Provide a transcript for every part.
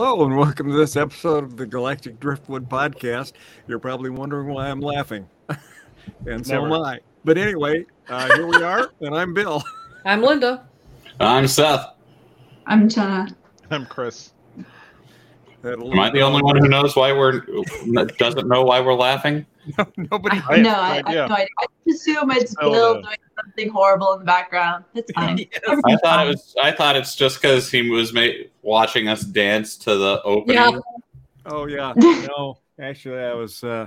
Hello, and welcome to this episode of the Galactic Driftwood Podcast. You're probably wondering why I'm laughing, and so am I. But anyway, uh, here we are, and I'm Bill. I'm Linda. I'm Seth. I'm Jenna. I'm Chris. Am I the only one who knows why we're doesn't know why we're laughing? Nobody. I have no, no I, I idea. no idea. I just assume it's Oh, Bill no. doing something horrible in the background. It's fine. I thought it was. I thought it's just because he was ma- watching us dance to the opening. Yeah. Oh yeah. No, actually, I was uh,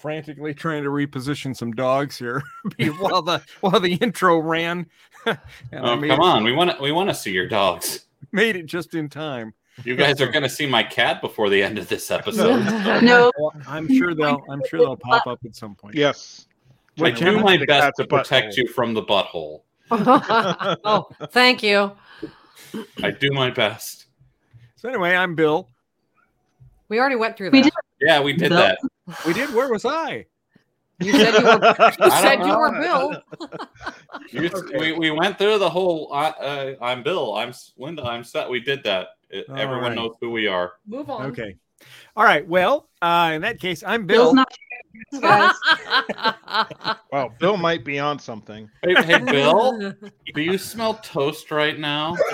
frantically trying to reposition some dogs here while the while the intro ran. Oh made, come on, we want to. We want to see your dogs. made it just in time. You guys are going to see my cat before the end of this episode. No, Well, I'm sure they'll I'm sure they'll pop up at some point. Yes. I do my best to protect butthole. you from the butthole. oh, thank you. I do my best. So anyway, I'm Bill. We already went through that. We did. Yeah, we did Bill? that. We did. Where was I? You said you were, you said you were Bill. You, we, we went through the whole. Uh, uh, I'm Bill. I'm Linda. I'm Seth. We did that. It- everyone right. knows who we are. Move on. Okay. All right. Well, uh, in that case, I'm Bill. Bill's not here, guys. Wow, Bill might be on something. Hey, hey, Bill. Do you smell toast right now?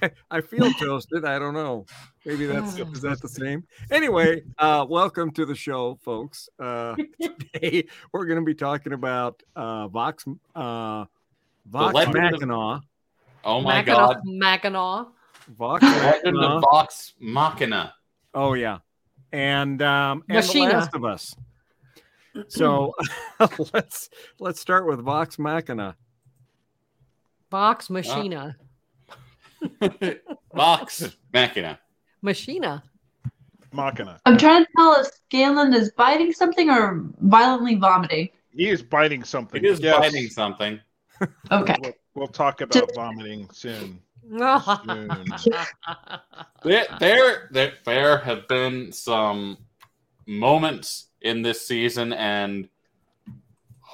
I, I feel toasted. I don't know. Maybe that's is that the same? Anyway, uh, welcome to the show, folks. Uh, today we're going to be talking about uh, Vox uh, Vox legend of- Oh my Mackinac, God. Mackinac. Vox Legend Machina. Vox Machina. Oh yeah, and um, and the Machina. Last of Us. So let's let's start with Vox Machina. Vox Machina. Vox Machina. Machina. Machina. I'm trying to tell if Scanlan is biting something or violently vomiting. He is biting something. It is Yes. biting something. Okay. We'll, we'll talk about vomiting soon. There, there, there, there have been some moments in this season, and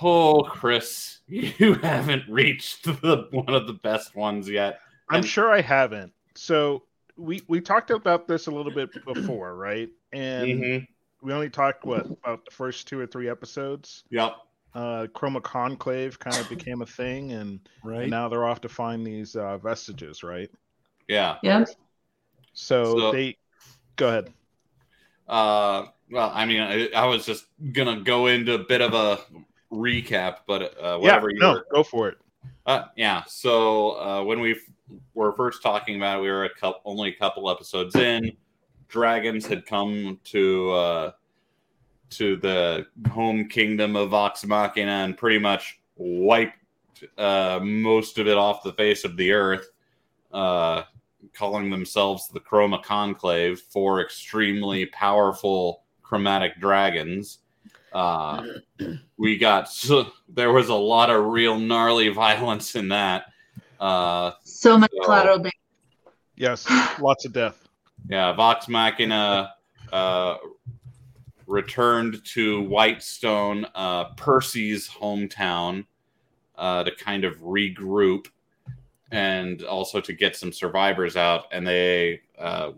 oh, Chris, you haven't reached the one of the best ones yet. I'm And- sure I haven't. So we we talked about this a little bit before, right? And Mhm. we only talked what about the first two or three episodes. Yep. Uh, Chroma Conclave kind of became a thing, and, Right. and now they're off to find these uh, vestiges, right? Yeah. Yep. So, So- they go ahead. Uh, well, I mean, I, I was just gonna go into a bit of a recap, but uh, whatever yeah, you no, were go for it. Uh, yeah. So uh, when we f- were first talking about it, we were a couple, only a couple episodes in. Dragons had come to uh, to the home kingdom of Vox Machina and pretty much wiped uh, most of it off the face of the earth, uh, calling themselves the Chroma Conclave for extremely powerful chromatic dragons. Uh, we got so, there was a lot of real gnarly violence in that. Uh, So much So- collateral damage. Yes, lots of death. yeah, Vox Machina uh, returned to Whitestone, uh, Percy's hometown, uh, to kind of regroup and also to get some survivors out. And they uh,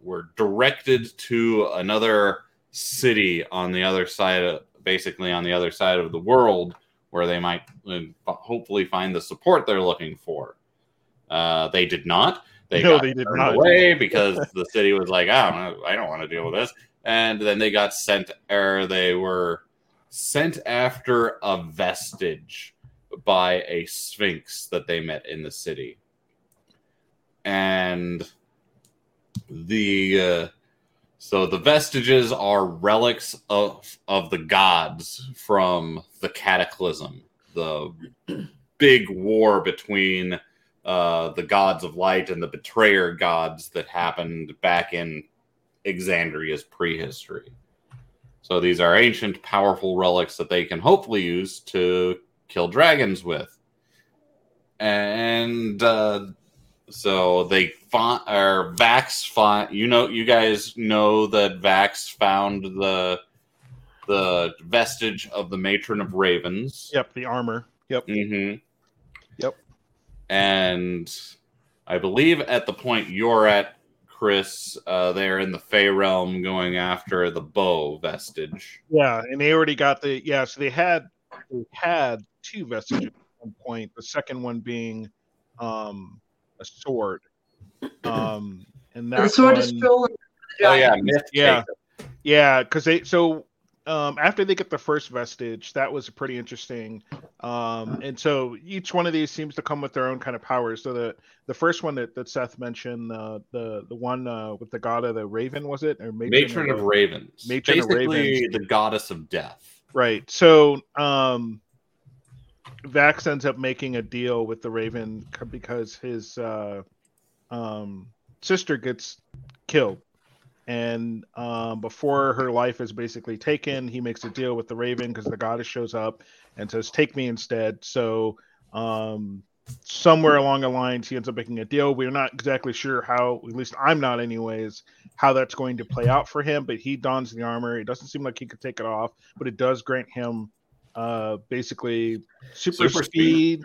were directed to another city on the other side, of, basically on the other side of the world, where they might uh, hopefully find the support they're looking for. Uh, they did not. They No, got they did not. away because the city was like, I don't know, I don't want to deal with this. And then they got sent, or they were sent after a vestige by a sphinx that they met in the city. And the uh, So the vestiges are relics of of the gods from the cataclysm, the big war between uh, the gods of light and the betrayer gods that happened back in Exandria's prehistory. So these are ancient, powerful relics that they can hopefully use to kill dragons with. And uh, so they find or Vax find you know you guys know that Vax found the the vestige of the matron of ravens. Yep, the armor. Yep. Mm-hmm. Yep. And I believe at the point you're at, Chris, uh, they're in the Fey realm going after the bow vestige. Yeah, and they already got the yeah. So they had they had two vestiges at one point. The second one being um, a sword, um, and that the sword one, is stolen. Oh yeah, Yeah. Yeah, because they so um, after they get the first vestige, that was pretty interesting. Um, and so each one of these seems to come with their own kind of powers. So the the first one that, that Seth mentioned, uh, the the one uh, with the god of the raven, was it or Matron of the- Ravens. Matron of Basically, Ravens. the goddess of death. Right. So um Vax ends up making a deal with the Raven because his uh um sister gets killed. And um before her life is basically taken, he makes a deal with the Raven because the goddess shows up and says, Take me instead. So um somewhere along the lines he ends up making a deal. We're not exactly sure how, at least I'm not anyways, how that's going to play out for him, but he dons the armor. It doesn't seem like he could take it off, but it does grant him uh basically super, Super speed,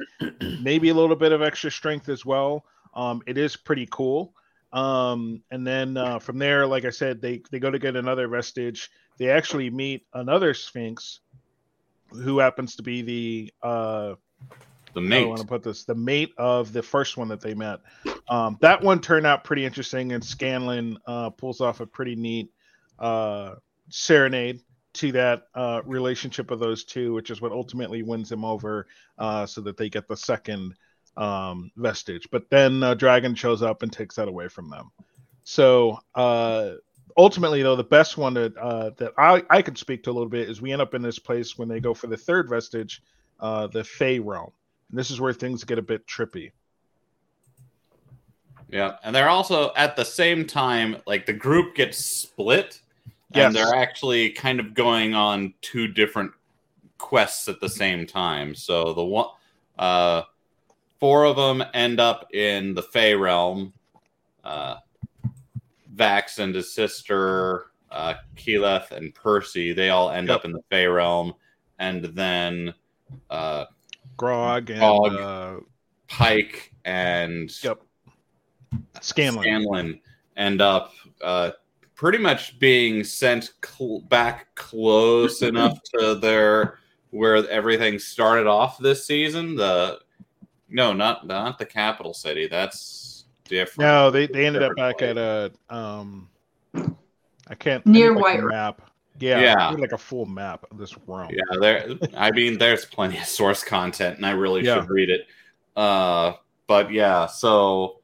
maybe a little bit of extra strength as well. Um it is pretty cool. Um and then uh from there, like I said, they they go to get another vestige. They actually meet another sphinx who happens to be the uh The mate. I want to put this the mate of the first one that they met. Um, that one turned out pretty interesting, and Scanlan uh, pulls off a pretty neat uh, serenade to that uh, relationship of those two, which is what ultimately wins him over, uh, so that they get the second um, vestige. But then uh, Dragon shows up and takes that away from them. So uh, ultimately, though, the best one that uh, that I I could speak to a little bit is we end up in this place when they go for the third vestige, uh, the Fey realm. And this is where things get a bit trippy. Yeah, and they're also at the same time like the group gets split, Yes. and they're actually kind of going on two different quests at the same time. So the one, uh, four of them end up in the Fey realm. Uh, Vax and his sister, uh, Keyleth and Percy, they all end Yep. up in the Fey realm, and then uh, Grog and Grog. Uh, Pike and yep, Scanlan. Scanlan end up uh, pretty much being sent cl- back close enough to their where everything started off this season. The no, not not the capital city. That's different. No, they, they ended up Different back at a um, I can't Near I like, White- map. Yeah, Yeah. Like a full map of this realm. Yeah, there. I mean, there's plenty of source content, and I really Yeah. should read it. Uh, but yeah, so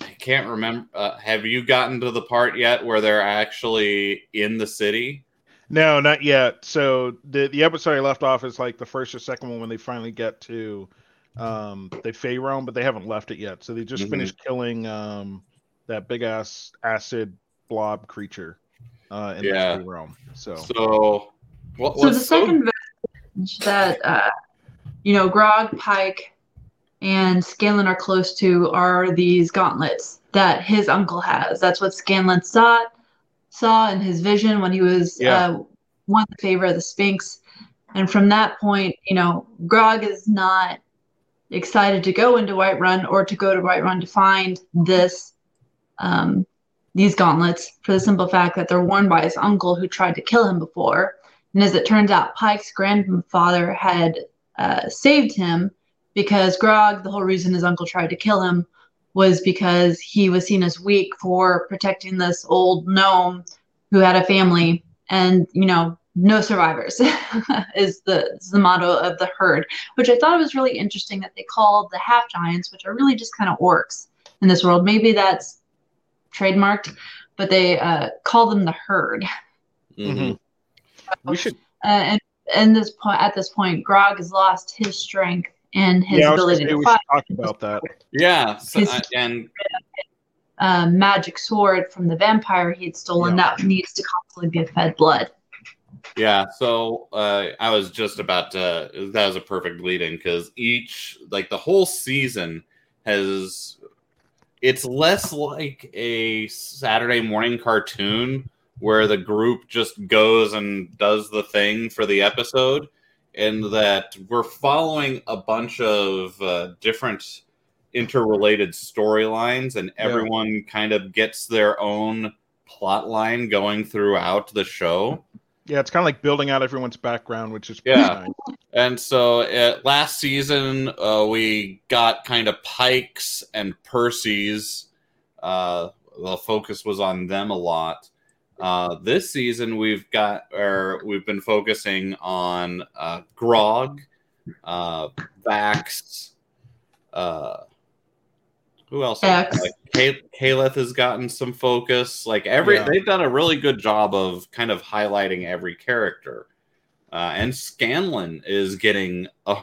I can't remember. Uh, have you gotten to the part yet where they're actually in the city? No, not yet. So the the episode I left off is like the first or second one when they finally get to um the Fey realm, but they haven't left it yet. So they just Mhm. finished killing um that big ass acid blob creature uh in Yeah. the Fey realm. So So, what, So the so- second vestige that uh, you know Grog, Pike, and Scanlan are close to are these gauntlets that his uncle has. That's what Scanlan saw saw in his vision when he was Yeah. uh, won the favor of the Sphinx. And from that point, you know, Grog is not excited to go into Whiterun or to go to Whiterun to find this um, these gauntlets for the simple fact that they're worn by his uncle who tried to kill him before. And as it turns out, Pike's grandfather had uh, saved him because Grog, the whole reason his uncle tried to kill him was because he was seen as weak for protecting this old gnome who had a family. And, you know, no survivors is the, is the motto of the herd, which I thought was really interesting that they called the half giants, which are really just kind of orcs in this world. Maybe that's trademarked, but they uh, call them the herd. Mhm. we should. Uh, and and this point, at this point, Grog has lost his strength and his yeah, I was gonna ability say to we fight. should talk about that. Yeah, so, His- uh, and Uh, magic sword from the vampire he had stolen Yeah. that needs to constantly be fed blood. Yeah, so uh, I was just about to. That was a perfect lead in because each, like the whole season, has. It's less like a Saturday morning cartoon where the group just goes and does the thing for the episode, and that we're following a bunch of uh, different interrelated storylines, and Yeah. everyone kind of gets their own plot line going throughout the show. Yeah, it's kind of like building out everyone's background, which is Yeah. nice. And so uh, last season, uh, we got kind of Pikes and Percy's. Uh, the focus was on them a lot. Uh, this season, we've got, or we've been focusing on uh, Grog, uh, Vax. Who else? X. Like, Ka- Keyleth has gotten some focus. Like every, Yeah. they've done a really good job of kind of highlighting every character. Uh, and Scanlan is getting a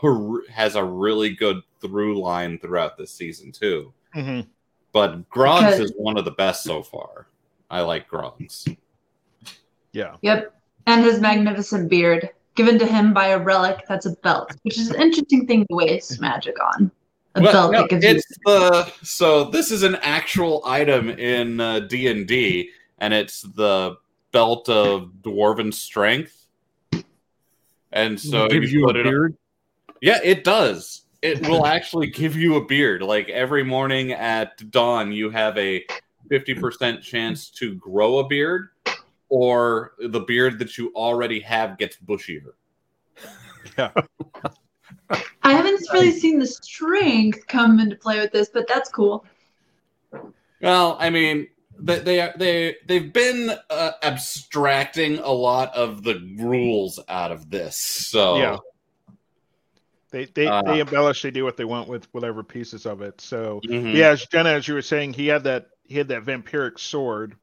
has a really good through line throughout this season too. Mhm. But Grog's Because- is one of the best so far. I like Grog's. Yeah. Yep. And his magnificent beard, given to him by a relic that's a belt, which is an interesting thing to waste magic on. A Well, belt no, that gives you it's the so this is an actual item in uh, D and D, and it's the belt of dwarven strength. And so gives you you put a it beard. Yeah, it does. It will actually give you a beard. Like every morning at dawn, you have a 50% chance to grow a beard, or the beard that you already have gets bushier. I haven't really seen the strength come into play with this, but that's cool. Well, I mean, they they they they've been uh, abstracting a lot of the rules out of this. So Yeah. They they, Uh, they embellish. They do what they want with whatever pieces of it. So Mhm. yeah, as Jenna, as you were saying, he had that he had that vampiric sword.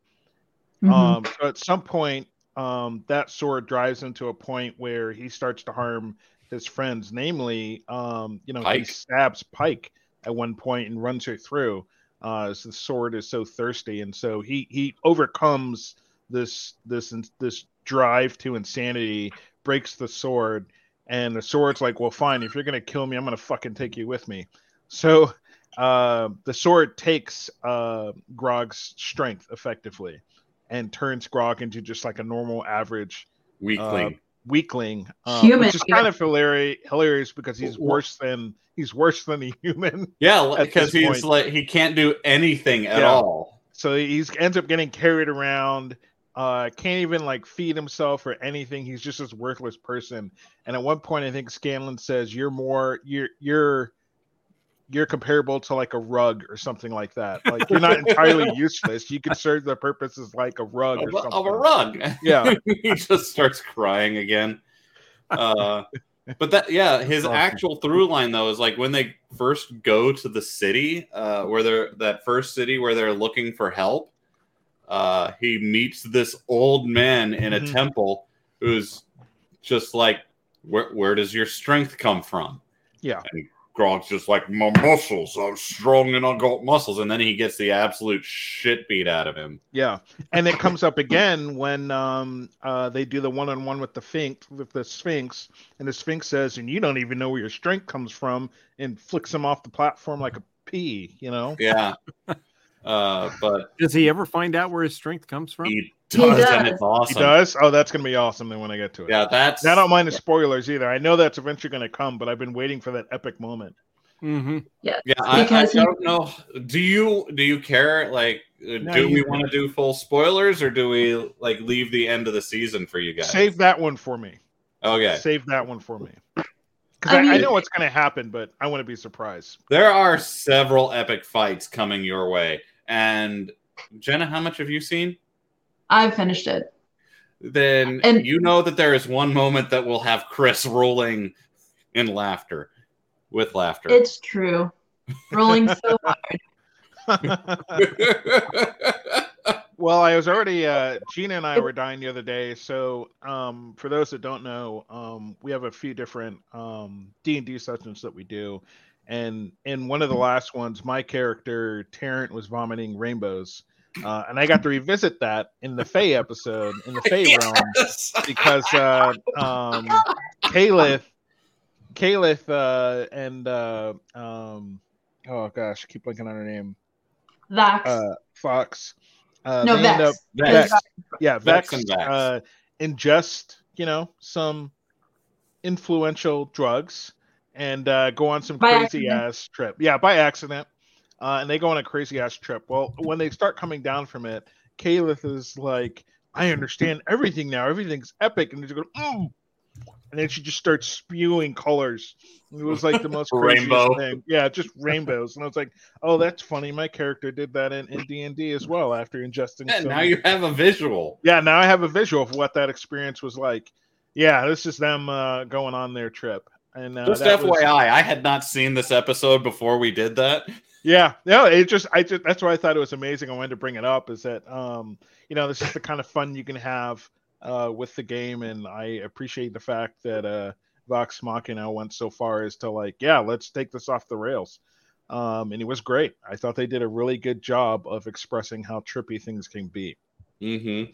Mhm. Um, so at some point, um, that sword drives him to a point where he starts to harm his friends. Namely, um, you know, he stabs Pike at one point and runs her through. Uh, as the sword is so thirsty, and so he he overcomes this this this drive to insanity, breaks the sword, and the sword's like, well, fine, if you're gonna kill me, I'm gonna fucking take you with me. So uh, the sword takes uh, Grog's strength effectively and turns Grog into just like a normal average weakling. Weakling, uh, Human, which is yeah. kind of hilarious, hilarious because he's worse than he's worse than a human. yeah, because he's point- like he can't do anything at Yeah. all. So he's ends up getting carried around. Uh, can't even like feed himself or anything. He's just this worthless person. And at one point, I think Scanlan says, "You're more you're you're you're comparable to like a rug or something like that. Like you're not entirely useless. You can serve the purposes like a rug or Of, something." of a rug. Yeah. he just starts crying again. Uh, but that yeah, his awesome. actual through line though is like when they first go to the city, uh, where they're that first city where they're looking for help. Uh, he meets this old man in a Mhm. temple who's just like, where where does your strength come from? Yeah. And Grog's just like, my muscles, I'm strong and I got muscles, and then he gets the absolute shit beat out of him. Yeah, and it comes up again when um uh they do the one on one with the Sphinx with the Sphinx, and the Sphinx says, "And you don't even know where your strength comes from," and flicks him off the platform like a pea. You know? Yeah. Uh, but Does he ever find out where his strength comes from? he He does, and it's awesome. He does. Oh, that's gonna be awesome. Then when I get to it, Yeah, that's. And I don't mind the spoilers either. I know that's eventually gonna come, but I've been waiting for that epic moment. Mm-hmm. Yeah, I, I he- don't know. Do you do you care? Like, uh, No, do we want to do full spoilers, or do we like leave the end of the season for you guys? Save that one for me. Okay, Save that one for me. Because I I, I know what's gonna happen, but I want to be surprised. there are several epic fights coming your way, and Jenna, how much have you seen? I've finished it. Then And- you know that there is one moment that will have Chris rolling in laughter, with laughter. It's true. Rolling so hard. Well, I was already uh Gina and I were dying the other day. So um for those that don't know, um we have a few different um D&D sessions that we do. And in one of the last ones, my character Tarrant was vomiting rainbows. Uh, and I got to revisit that in the Fae episode in the Fae realm because uh um Keyleth Keyleth uh and uh um oh gosh, I keep blanking on her name. Vax. Uh Fox. Uh no, Vex. up- Vex. Vex. yeah, Vex Vex, and Vex. Uh, ingest, you know, some influential drugs and uh, go on some By crazy accident. ass trip. Yeah, by accident. Uh, and they go on a crazy ass trip. Well, when they start coming down from it, Keyleth is like, I understand everything now. Everything's epic. And they go, mm. and then she just starts spewing colors. It was like the most craziest Rainbow. thing. Yeah, just rainbows. And I was like, oh, that's funny. My character did that in, in D&D as well after ingesting Yeah, some now you have a visual. yeah now i have a visual of what that experience was like yeah this is them uh, going on their trip and uh, Just FYI, was- I had not seen this episode before we did that. yeah no it just i just that's why i thought it was amazing i wanted to bring it up is that um you know this is the kind of fun you can have uh with the game and i appreciate the fact that uh vox machina went so far as to like yeah let's take this off the rails um and it was great i thought they did a really good job of expressing how trippy things can be Mm-hmm.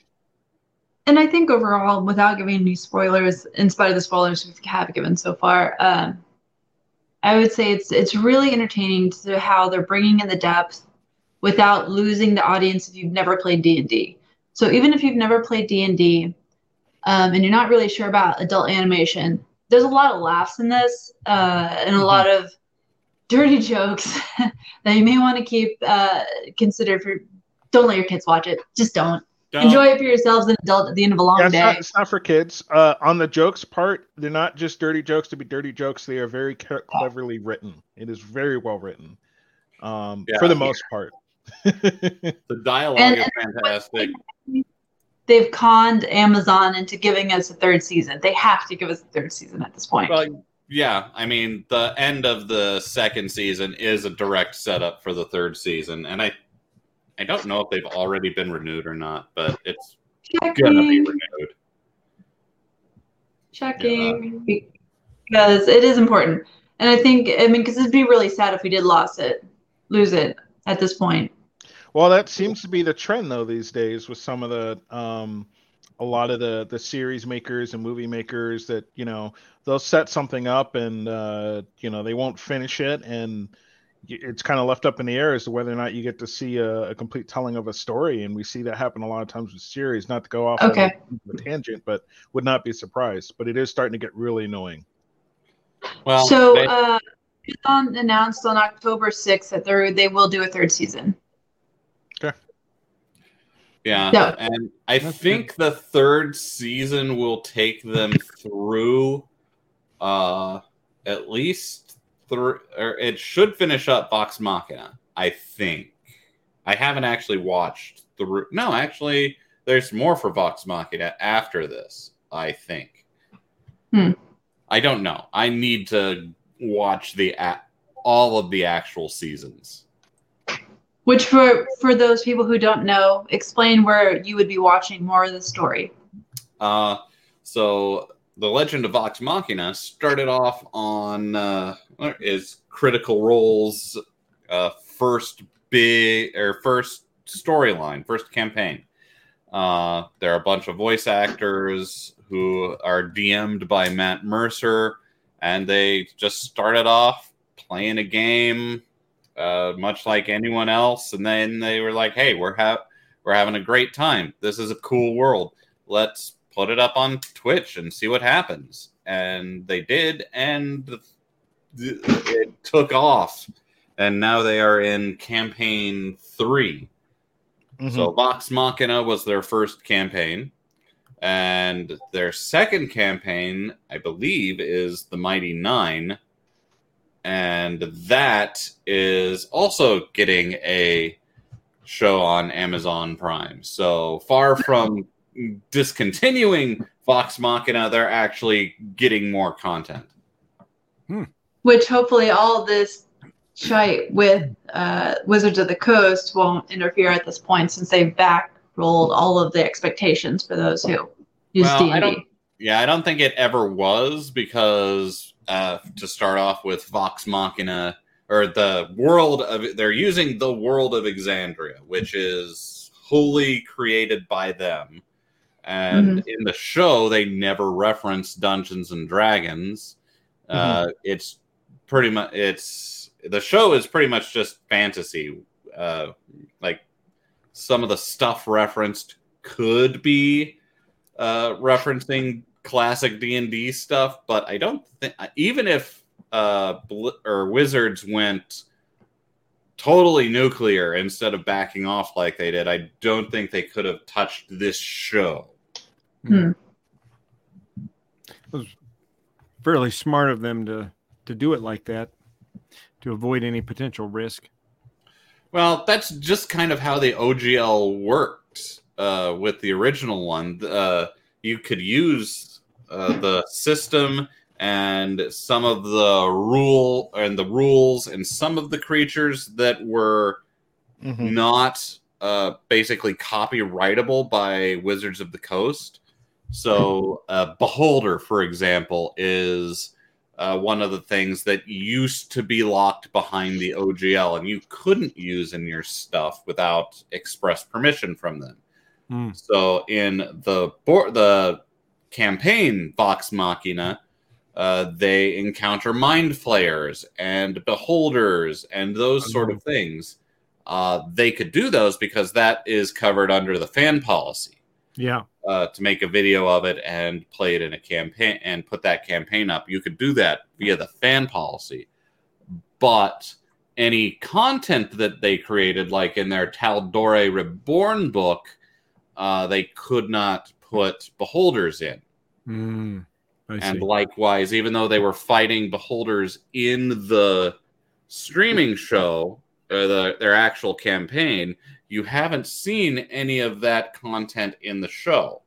And I think overall, without giving any spoilers, in spite of the spoilers we have given so far, um, I would say it's it's really entertaining to how they're bringing in the depth without losing the audience if you've never played D and D. So even if you've never played D and D, um, and you're not really sure about adult animation, there's a lot of laughs in this, uh, and a lot of dirty jokes that you may want to keep uh, considered for. Don't let your kids watch it. Just don't. Enjoy it for yourselves, an adult at the end of a long Yeah, it's day. not, it's not for kids. Uh, on the jokes part, they're not just dirty jokes to be dirty jokes. They are very ca- cleverly written. It is very well written, um, Yeah. for the most part. The dialogue And- is fantastic. They've conned Amazon into giving us a third season. They have to give us a third season at this point. Well, yeah, I mean, the end of the second season is a direct setup for the third season, and I, I don't know if they've already been renewed or not, but it's gonna be renewed. checking, because it is important. And I think, I mean, because it'd be really sad if we did lose it, lose it at this point. well, that seems to be the trend though these days with some of the um, a lot of the the series makers and movie makers that you know they'll set something up and uh, you know they won't finish it and y- it's kind of left up in the air as to whether or not you get to see a, a complete telling of a story and we see that happen a lot of times with series not to go off Okay. on a, a tangent but would not be surprised but it is starting to get really annoying Well, so, they- uh, Amazon announced on October 6th that they they will do a third season. Okay. Yeah, Yeah. and I That's think the third season will take them through uh at least through or it should finish up Vox Machina, I think. I haven't actually watched the ru- No, actually there's more for Vox Machina after this, I think. Hmm. I don't know. I need to watch the a- all of the actual seasons. Which, for for those people who don't know, explain where you would be watching more of the story. Uh, so the Legend of Vox Machina started off on uh, is Critical Role's uh, first big or first storyline, first campaign. Uh, there are a bunch of voice actors who are DM'd by Matt Mercer, and they just started off playing a game, uh, much like anyone else. And then they were like, "Hey, we're ha- we're having a great time. This is a cool world. Let's put it up on Twitch and see what happens." And they did, and it took off. And now they are in campaign 3 mm-hmm. So Vox Machina was their first campaign. And their second campaign, I believe, is the Mighty Nein. And that is also getting a show on Amazon Prime. So far from discontinuing Vox Machina, they're actually getting more content. Which hopefully all this shite with uh, Wizards of the Coast won't interfere at this point, since they've back rolled all of the expectations for those who use Well, D I and don't- Yeah, I don't think it ever was because uh, to start off with Vox Machina or the world of they're using the world of Exandria, which is wholly created by them. And in the show, they never reference Dungeons and Dragons. Uh, it's pretty much it's the show is pretty much just fantasy. Uh, like some of the stuff referenced could be uh, referencing classic D and D stuff, but I don't think even if uh, Bl- or Wizards went totally nuclear instead of backing off like they did, I don't think they could have touched this show. Fairly smart of them to to do it like that to avoid any potential risk. Well, that's just kind of how the OGL worked uh, with the original one. Uh, you could use uh, the system and some of the rule and the rules and some of the creatures that were Mhm. not uh, basically copyrightable by Wizards of the Coast. So, uh, Beholder, for example, is uh, one of the things that used to be locked behind the OGL, and you couldn't use in your stuff without express permission from them. Hmm. So, in the board, the campaign Vox Machina, uh, they encounter mind flayers and beholders and those sort of things. Uh, they could do those because that is covered under the fan policy Yeah. Uh, to make a video of it and play it in a campaign and put that campaign up. You could do that via the fan policy, but any content that they created, like in their Tal'Dorei Reborn book, uh, they could not put beholders in. Mm, And likewise, even though they were fighting beholders in the streaming show, or the, their actual campaign, you haven't seen any of that content in the show.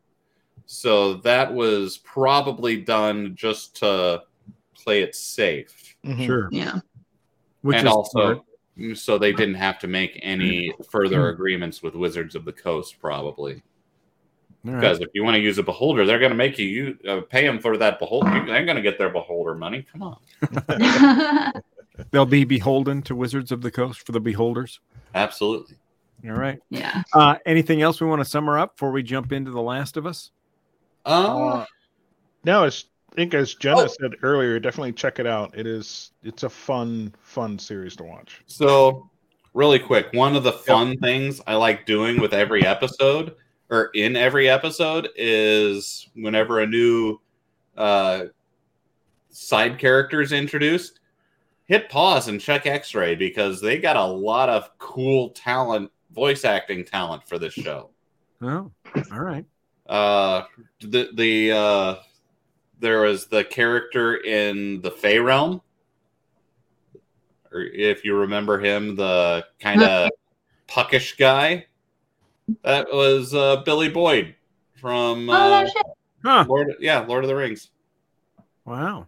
So that was probably done just to play it safe. Mhm. Sure. Yeah. Which and is also, so they didn't have to make any further agreements with Wizards of the Coast, probably. All right. Because if you want to use a beholder, they're going to make you, you uh, pay them for that beholder. They're going to get their beholder money. Come on. they'll be beholden to Wizards of the Coast for the beholders. Absolutely. All right. yeah. Uh, anything else we want to sum up before we jump into The Last of Us? Uh, Now, as I think as Jenna Oh. said earlier, definitely check it out. It is it's a fun, fun series to watch. so, really quick, one of the fun things I like doing with every episode or in every episode is whenever a new uh, side character is introduced, hit pause and check X Ray because they got a lot of cool talent, voice acting talent for this show. Oh, all right. uh the the uh there was the character in the Fey realm or if you remember him the kind of puckish guy that was uh Billy Boyd from Oh, uh, no. Huh. Lord yeah Lord of the Rings Wow.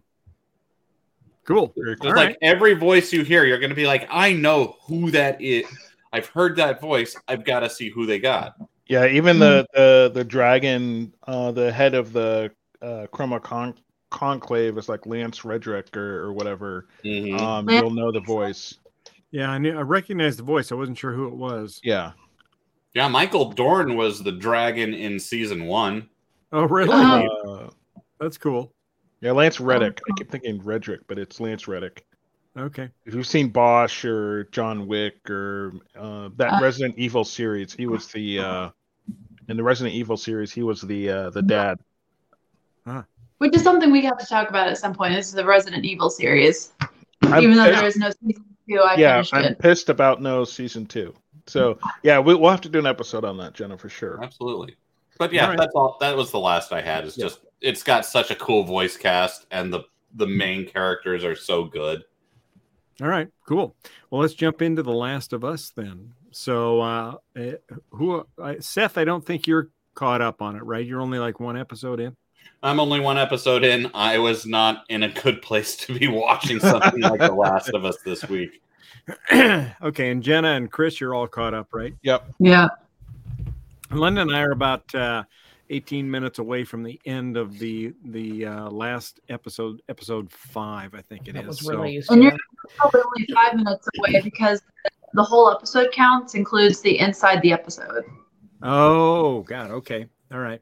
Cool. Very It's cool. All like right. every voice you hear you're going to be like I know who that is I've heard that voice I've got to see who they got Yeah, even the the the dragon, uh, the head of the uh, Chroma Con- Conclave is like Lance Redrick or, or whatever. Mhm. Um, you'll know the voice. Yeah, I knew I recognized the voice. I wasn't sure who it was. Yeah. yeah Michael Dorn was the dragon in season 1 Oh, really? Oh. Uh, That's cool. yeah, Lance Reddick. I keep thinking Redrick, but it's Lance Reddick. Okay. If you've seen Bosch or John Wick or uh, that Uh. Resident Evil series, he was the uh, in the Resident Evil series. He was the uh, the dad. Which is something we have to talk about at some point. This is the Resident Evil series. I'm Even though pissed- there is no season two, I yeah, I'm it. pissed about no season two. So yeah, we, we'll have to do an episode on that, Jenna, for sure. Absolutely. But yeah, All right. that's all. That was the last I had. Is Yeah. just it's got such a cool voice cast, and the the main characters are so good. All right. Cool. Well, let's jump into The Last of Us then. So, uh, eh, who, uh, Seth? I don't think you're caught up on it, right? You're only like one episode in. I'm only one episode in. I was not in a good place to be watching something like The Last of Us this week. okay, and Jenna and Chris, you're all caught up, right? Yep. Yeah. Linda and I are about uh, 18 minutes away from the end of the the uh, last episode, episode five, I think it is. That was So- And you're probably only five minutes away because the whole episode counts includes the inside the episode. Oh God. Okay. All right.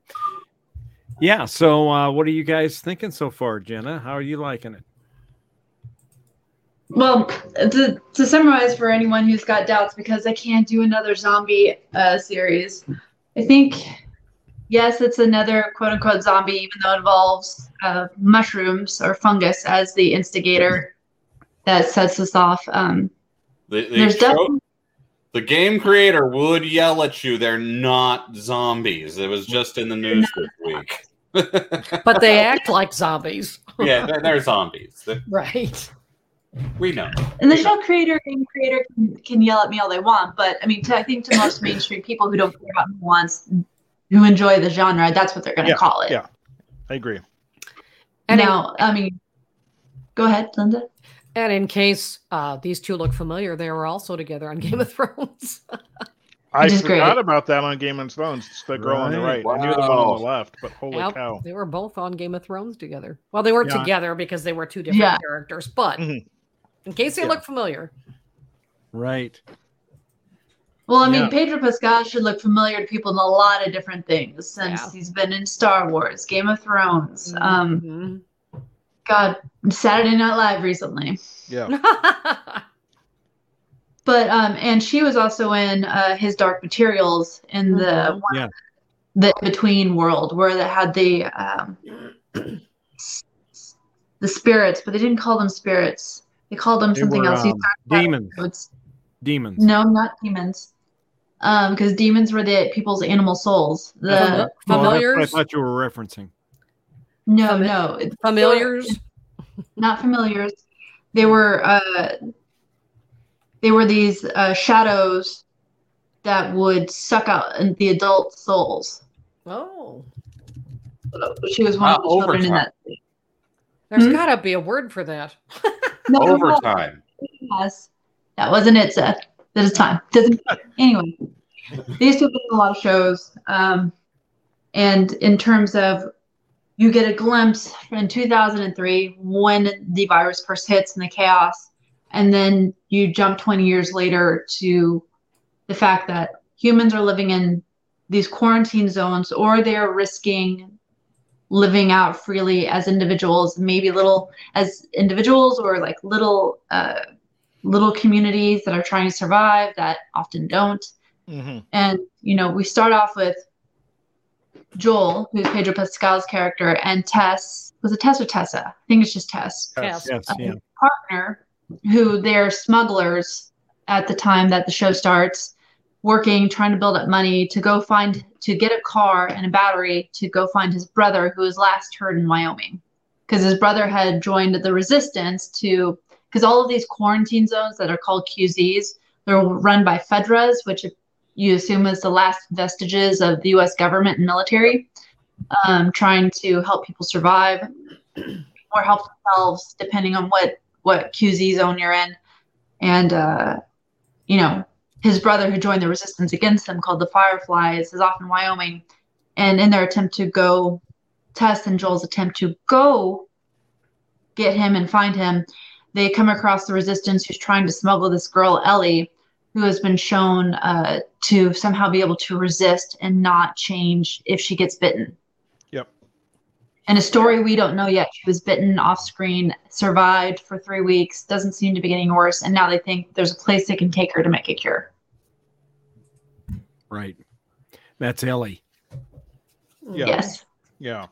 Yeah. So, uh, what are you guys thinking so far, Jenna? How are you liking it? Well, to, to summarize for anyone who's got doubts because I can't do another zombie uh, series, I think, yes, it's another quote unquote zombie, even though it involves uh, mushrooms or fungus as the instigator that sets us off. Um, The, they there's show- definitely, the game creator would yell at you. They're not zombies. It was just in the news this week. but they act like zombies. yeah, they're, they're zombies. They- Right. We know. and the show creator, game creator can, can yell at me all they want, but I mean, to, I think to most mainstream people who don't care about nuance, who enjoy the genre, that's what they're going to Yeah, call it. yeah. I agree. And in- now, I mean, go ahead, Linda. And in case uh, these two look familiar, they were also together on Game of Thrones. I forgot great. about that on Game of Thrones. It's the girl on the Right. right. I knew the one on the left, but holy Yep, cow. They were both on Game of Thrones together. Well, they weren't Yeah. together because they were two different Yeah. characters, but Mhm. in case they Yeah. look familiar, Right. Well, I mean, Yeah. Pedro Pascal should look familiar to people in a lot of different things since Yeah. he's been in Star Wars, Game of Thrones, um, Mhm. God, Saturday Night Live recently. Yeah. But um, and she was also in uh, his Dark Materials in the Mhm. Yeah. the between world where they had the um, the spirits, but they didn't call them spirits. They called them They something were, else. Um, demons. Demons. No, not demons. Um, because demons were the people's animal souls. The Fami- Oh, that's what I thought you were referencing. no, Fami- no, familiars. not familiars. They were uh, they were these uh, shadows that would suck out the adult souls. Oh, She was one of Ah, the children in overtime. that. there's Hmm? got to be a word for that. No, no, no, Overtime. yes. That wasn't it, Seth. That is time. Doesn't anyway. These two have a lot of shows. Um, and in terms of you get a glimpse in 2003 when the virus first hits and the chaos, and then you jump 20 years later to the fact that humans are living in these quarantine zones or they're risking living out freely as individuals, maybe little as individuals or like little uh, little communities that are trying to survive that often don't. hmm And you know, we start off with Joel, who's Pedro Pascal's character, and Tess. Was it Tess or Tessa? I think it's just Tess. Yes. Yes. Yeah. Partner, who they're smugglers at the time that the show starts, working, trying to build up money to go find to get a car and a battery to go find his brother who was last heard in Wyoming. Because his brother had joined the resistance to because all of these quarantine zones that are called QZs, they're run by Fedras, which you assume is the last vestiges of the US government and military, um, trying to help people survive or help themselves depending on what what QZ zone you're in. And uh, you know, his brother who joined the resistance against them called the Fireflies is off in Wyoming. And in their attempt to go Tess and Joel's attempt to go get him and find him, they come across the resistance who's trying to smuggle this girl, Ellie, who has been shown uh, to somehow be able to resist and not change if she gets bitten. Yep. And a story we don't know yet. She was bitten off screen, survived for three weeks, doesn't seem to be getting worse, and now they think there's a place they can take her to make a cure. Right. That's Ellie. Yeah. Yes. Yeah.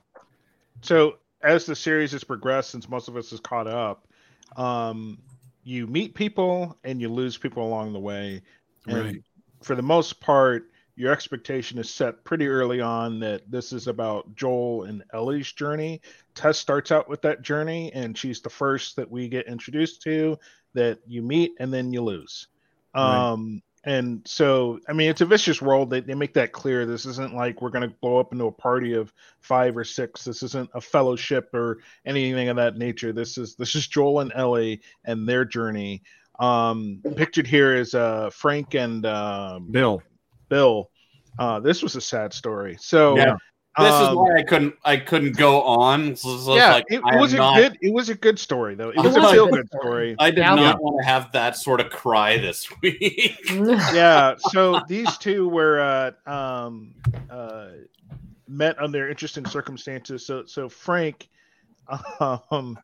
So as the series has progressed, since most of us is caught up, um, you meet people and you lose people along the way. And Right. for the most part, your expectation is set pretty early on that this is about Joel and Ellie's journey. Tess starts out with that journey, and she's the first that we get introduced to that you meet and then you lose. Right. Um, and so, I mean, it's a vicious world. They, they make that clear. This isn't like we're going to blow up into a party of five or six. This isn't a fellowship or anything of that nature. This is this is Joel and Ellie and their journey. Um, pictured here is uh, Frank and um, Bill. Bill Uh, this was a sad story. So Yeah. This is um, why I couldn't I couldn't go on. So it's yeah, like, it, it am was a not- good. It was a good story though. It It was a was a feel good good story. story. I did Yeah. not want to have that sort of cry this week. yeah. So these two were uh, um, uh, met under interesting circumstances. So so Frank, um,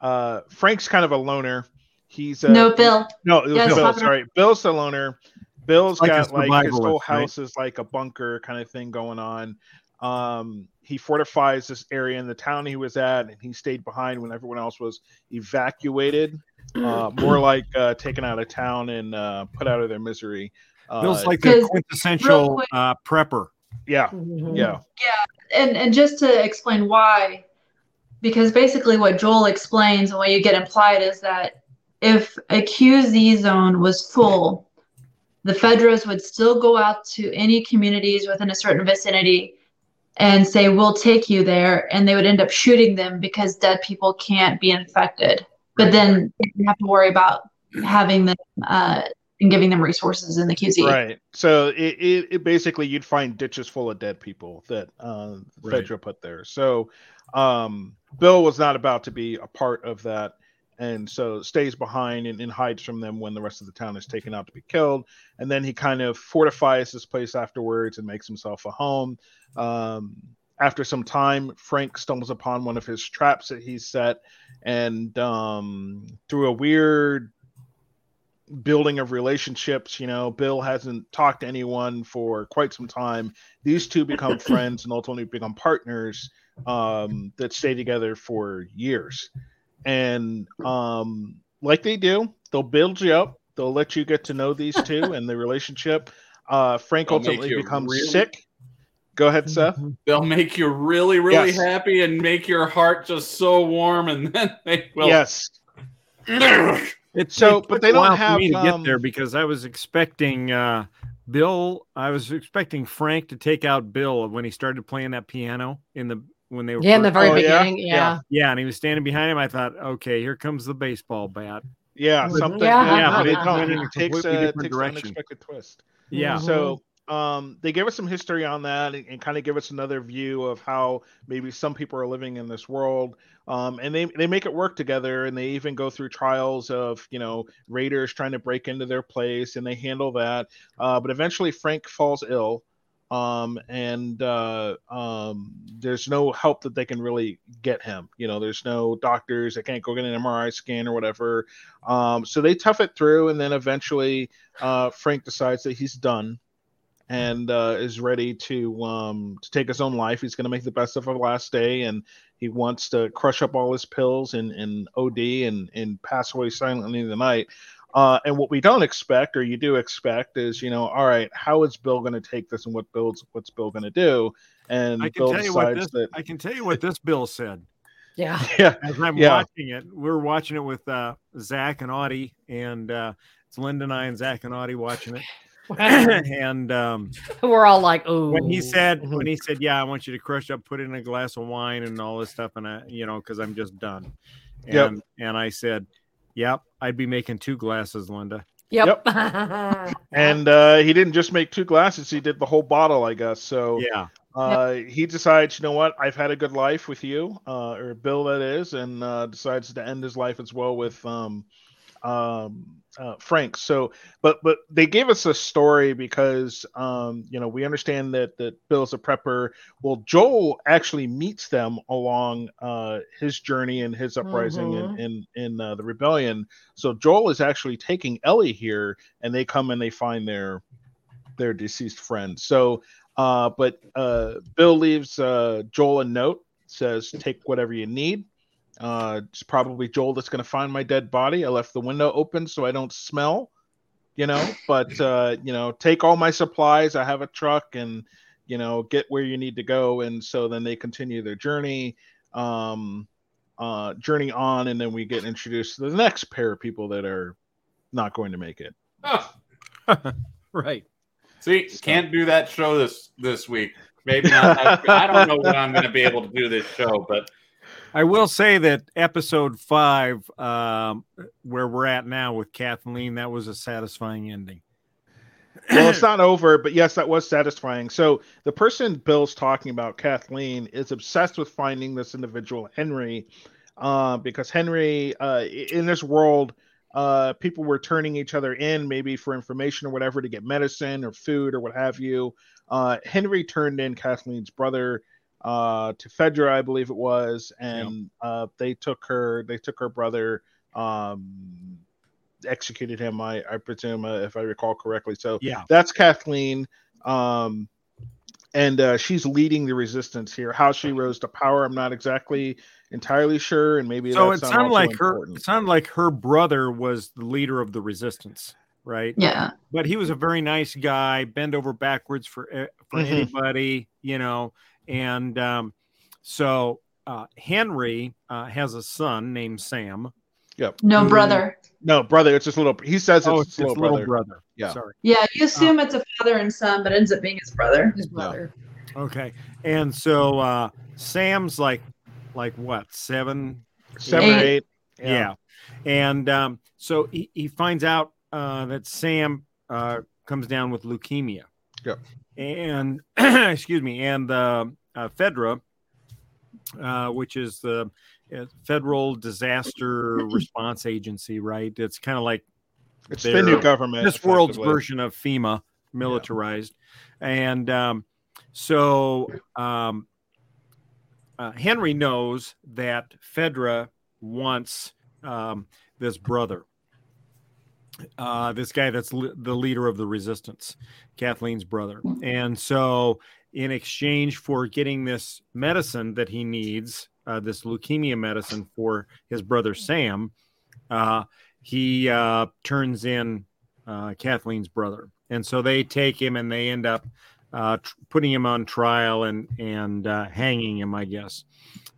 uh, Frank's kind of a loner. He's uh, no, Bill. No, it was Yes, Bill. Sorry, Bill's a loner. Bill's Like got like his whole survivalist, right? house is like a bunker kind of thing going on. Um, he fortifies this area in the town he was at, and he stayed behind when everyone else was evacuated. Uh, more like uh, taken out of town and uh, put out of their misery. Uh, Bill's like Because- the quintessential quick- uh, prepper. yeah, Mhm. yeah, and and just to explain why because basically what joel explains and what you get implied is that if a qz zone was full the fedras would still go out to any communities within a certain vicinity and say we'll take you there and they would end up shooting them because dead people can't be infected but then you have to worry about having them uh, and giving them resources in the qz right. So it, it, it basically you'd find ditches full of dead people that uh, Right. Put there. So um, Bill was not about to be a part of that, and so stays behind and, and hides from them when the rest of the town is taken out to be killed. And then he kind of fortifies this place afterwards and makes himself a home. Um, after some time, Frank stumbles upon one of his traps that he's set, and um, through a weird building of relationships. You know, Bill hasn't talked to anyone for quite some time. These two become friends and ultimately become partners um, that stay together for years. And um, like they do, they'll build you up. They'll let you get to know these two and the relationship. Uh, Frank They'll ultimately becomes really- sick. Go ahead, Seth. They'll make you really, really Yes. happy and make your heart just so warm, and then they will. Yes. It, So, it but they don't have, me to um, get there because I was expecting uh, Bill. I was expecting Frank to take out Bill when he started playing that piano in the when they were Yeah, in the very Oh, beginning. Yeah. Yeah. yeah, and he was standing behind him. I thought, okay, here comes the baseball bat. Yeah, something. Yeah. Yeah, Yeah, but but it, it went in a takes, completely a, different takes an direction. unexpected twist. Yeah, Mhm. So um, they give us some history on that and, and kind of give us another view of how maybe some people are living in this world. Um, and they, they make it work together and they even go through trials of, you know, raiders trying to break into their place and they handle that. Uh, but eventually Frank falls ill. Um, and uh, um, there's no help that they can really get him. You know, there's no doctors. They can't go get an MRI scan or whatever. Um, so they tough it through, and then eventually uh, Frank decides that he's done and uh, is ready to um, to take his own life. He's going to make the best of a last day, and he wants to crush up all his pills and, and OD and and pass away silently in the night. Uh, and what we don't expect, or you do expect, is you know, all right, how is Bill going to take this, and what Bill's what's Bill going to do? And I can Bill tell you what decides this. that I can tell you what this Bill said. Yeah. yeah, As I'm Yeah. watching it, we're watching it with uh, Zach and Audie, and uh, it's Linda and I and Zach and Audie watching it. and um, We're all like, oh. when he said when he said yeah i want you to crush up put in a glass of wine and all this stuff and i you know because i'm just done and Yep. and i said yep i'd be making two glasses linda Yep. and uh, he didn't just make two glasses; he did the whole bottle, I guess. So yeah Uh, he decides, you know what? I've had a good life with you, uh, or Bill, that is, and uh, decides to end his life as well with um, um, uh, Frank. So, but but they gave us a story because um, you know we understand that that Bill's a prepper. Well, Joel actually meets them along uh, his journey and his uprising in in, in uh, the rebellion. So Joel is actually taking Ellie here, and they come and they find their their deceased friend. So uh, but uh, Bill leaves uh, Joel a note, says, Take whatever you need. Uh, it's probably Joel that's going to find my dead body. I left the window open so I don't smell, you know, but, uh, you know, take all my supplies. I have a truck and, you know, get where you need to go. And so then they continue their journey, um, uh, journey on. And then we get introduced to the next pair of people that are not going to make it. Oh, right see, can't do that show this this week. Maybe not. I don't know when I'm going to be able to do this show, but i will say that episode five um, where we're at now with kathleen that was a satisfying ending well, it's not over, but yes, that was satisfying. So the person Bill's talking about, Kathleen, is obsessed with finding this individual, Henry, uh, because Henry, uh, in this world, uh, people were turning each other in, maybe for information or whatever, to get medicine or food or what have you. Uh, Henry turned in Kathleen's brother uh, to Fedra, I believe it was, and uh, they took her. They took her brother. Um, executed him, I, I presume, uh, if I recall correctly. So Yeah. that's Kathleen. Um, and uh, she's leading the resistance here. How she rose to power, I'm not exactly entirely sure, and maybe So it that's not sounded also like her. It sounded like her brother was the leader of the resistance, right? Yeah. But he was a very nice guy, bend over backwards for e- for Mhm. anybody, you know. And um, so uh, Henry uh, has a son named Sam. Yep. No brother. No, brother, it's his little. He says it's oh, it's little, little brother. brother. Yeah. Sorry. Yeah, you assume it's a father and son, but it ends up being his brother. His brother. Okay. And so uh, Sam's like, like what? Seven, Seven or Eight. eight. Yeah. And um, so he, he finds out uh, that Sam uh, comes down with leukemia. Yep. And, excuse me, and uh, uh, Fedra, uh, which is the uh, Federal Disaster Response Agency, right? It's kind of like It's the new government. this world's version of FEMA, militarized. And um, so um, uh, Henry knows that Fedra wants um, this brother, uh, this guy that's li- the leader of the resistance, Kathleen's brother. And so, in exchange for getting this medicine that he needs, uh, this leukemia medicine for his brother Sam, uh, he uh, turns in uh, Kathleen's brother, and so they take him and they end up uh, tr- putting him on trial and and uh, hanging him, I guess.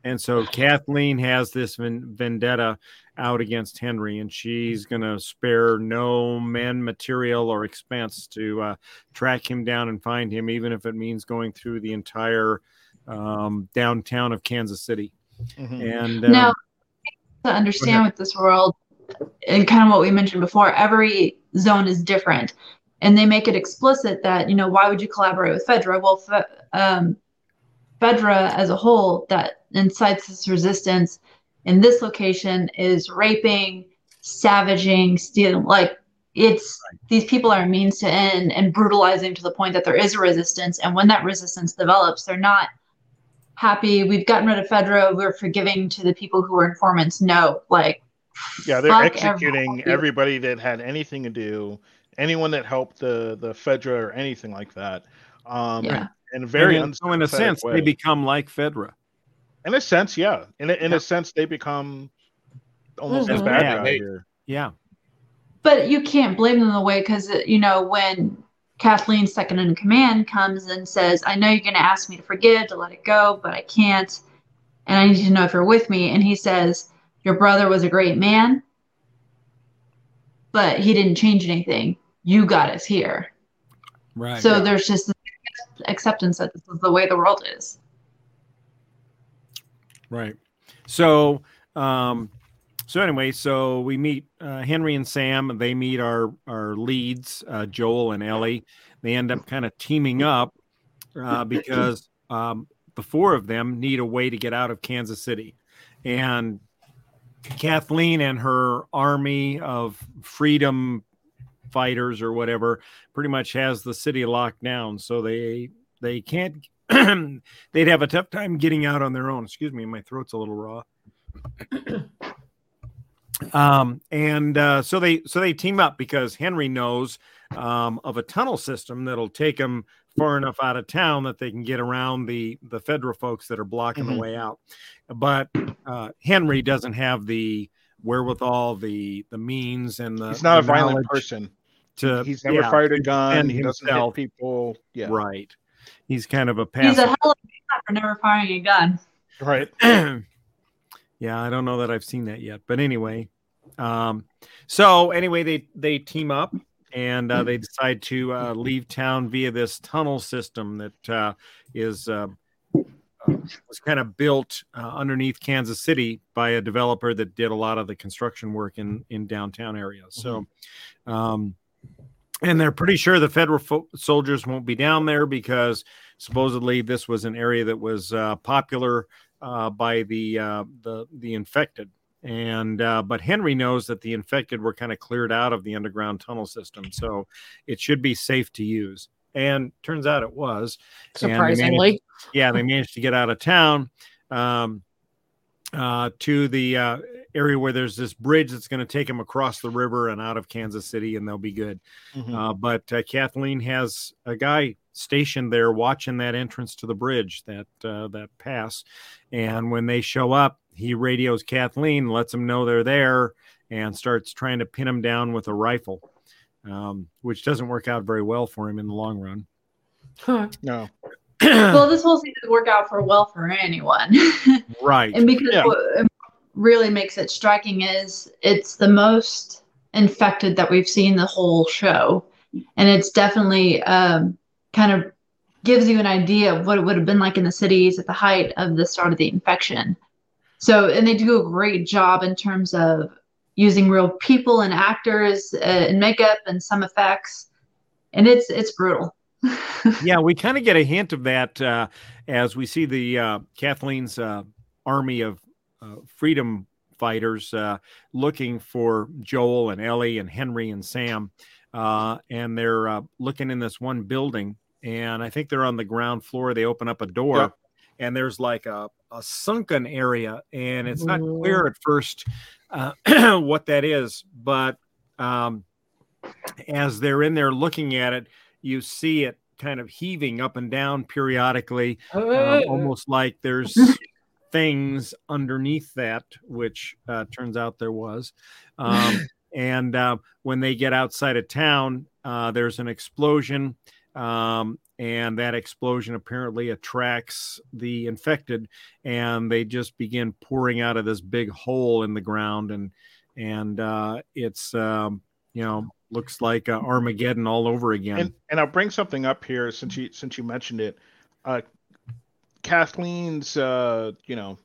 And so Kathleen has this vendetta out against Henry, and she's going to spare no man material, or expense to uh, track him down and find him, even if it means going through the entire um, downtown of Kansas City. Mhm. And um, Now, to understand with this world, and kind of what we mentioned before, every zone is different. And they make it explicit that, you know, why would you collaborate with Fedra? Well, Fe- um, Fedra as a whole that incites this resistance in this location is raping, savaging, stealing. Like, it's these people are means to end and brutalizing to the point that there is a resistance. And when that resistance develops, they're not happy. We've gotten rid of Fedra. We're forgiving to the people who were informants. No, like, Yeah, they're executing everybody. everybody that had anything to do, anyone that helped the the Fedra or anything like that. Um, Yeah. In a very and in- so in a sense, way. they become like Fedra. in a sense, yeah. In a, in Yeah. a sense, they become almost Mhm. as bad Yeah, they- here. Yeah. But you can't blame them the way because you know when Kathleen, second in command, comes and says, "I know you're going to ask me to forgive, to let it go, but I can't, and I need to know if you're with me." And he says, "Your brother was a great man, but he didn't change anything. You got us here." Right. so there's just this acceptance that this is the way the world is. Right. So, um, so anyway, so we meet uh, Henry and Sam. They meet our our leads, uh, Joel and Ellie. They end up kind of teaming up uh, because um, the four of them need a way to get out of Kansas City, and Kathleen and her army of freedom fighters or whatever pretty much has the city locked down. So they they can't they'd have a tough time getting out on their own. Excuse me, my throat's a little raw. um, and uh, so they so they team up because Henry knows um, of a tunnel system that'll take them far enough out of town that they can get around the the federal folks that are blocking Mhm. the way out. But uh, Henry doesn't have the wherewithal, the the means, and the He's not a the violent knowledge person. To, He's never yeah, fired a gun. He doesn't himself. people. Yeah, Right. He's kind of a He's a hell of a man for never firing a gun. right. yeah, I don't know that I've seen that yet, but anyway, um, so anyway, they they team up and uh, they decide to uh, leave town via this tunnel system that uh, is uh, uh, was kind of built uh, underneath Kansas City by a developer that did a lot of the construction work in in downtown areas. So, um, and they're pretty sure the federal fo- soldiers won't be down there because supposedly this was an area that was uh, popular uh, by the uh, the the infected. And uh, but henry knows that the infected were kind of cleared out of the underground tunnel system so it should be safe to use. And turns out it was. And they managed- Surprisingly. yeah, they managed to get out of town. Um, uh, to the uh, area where there's this bridge that's going to take them across the river and out of Kansas City, and they'll be good. Mhm. Uh, but uh, Kathleen has a guy stationed there watching that entrance to the bridge, that uh, that pass. And when they show up, he radios Kathleen, lets them know they're there, and starts trying to pin them down with a rifle, um, which doesn't work out very well for him in the long run. Huh. no. well, this whole doesn't work out for well for anyone. right. and because Yeah. what really makes it striking is it's the most infected that we've seen the whole show. And it's definitely um, kind of gives you an idea of what it would have been like in the cities at the height of the start of the infection. So, and they do a great job in terms of using real people and actors uh, and makeup and some effects. And it's it's brutal. Yeah, we kind of get a hint of that uh, as we see the uh, Kathleen's uh, army of uh, freedom fighters uh, looking for Joel and Ellie and Henry and Sam, uh, and they're uh, looking in this one building, and I think they're on the ground floor. They open up a door, Yep. and there's like a, a sunken area, and it's not clear at first uh, what that is, but um, as they're in there looking at it, you see it kind of heaving up and down periodically, um, almost like there's things underneath that, which uh, turns out there was. Um, and uh, when they get outside of town, uh, there's an explosion. Um, and that explosion apparently attracts the infected, and they just begin pouring out of this big hole in the ground, and and uh, it's um, you know looks like uh, Armageddon all over again. And and I'll bring something up here since you since you mentioned it. Uh, Kathleen's uh, you know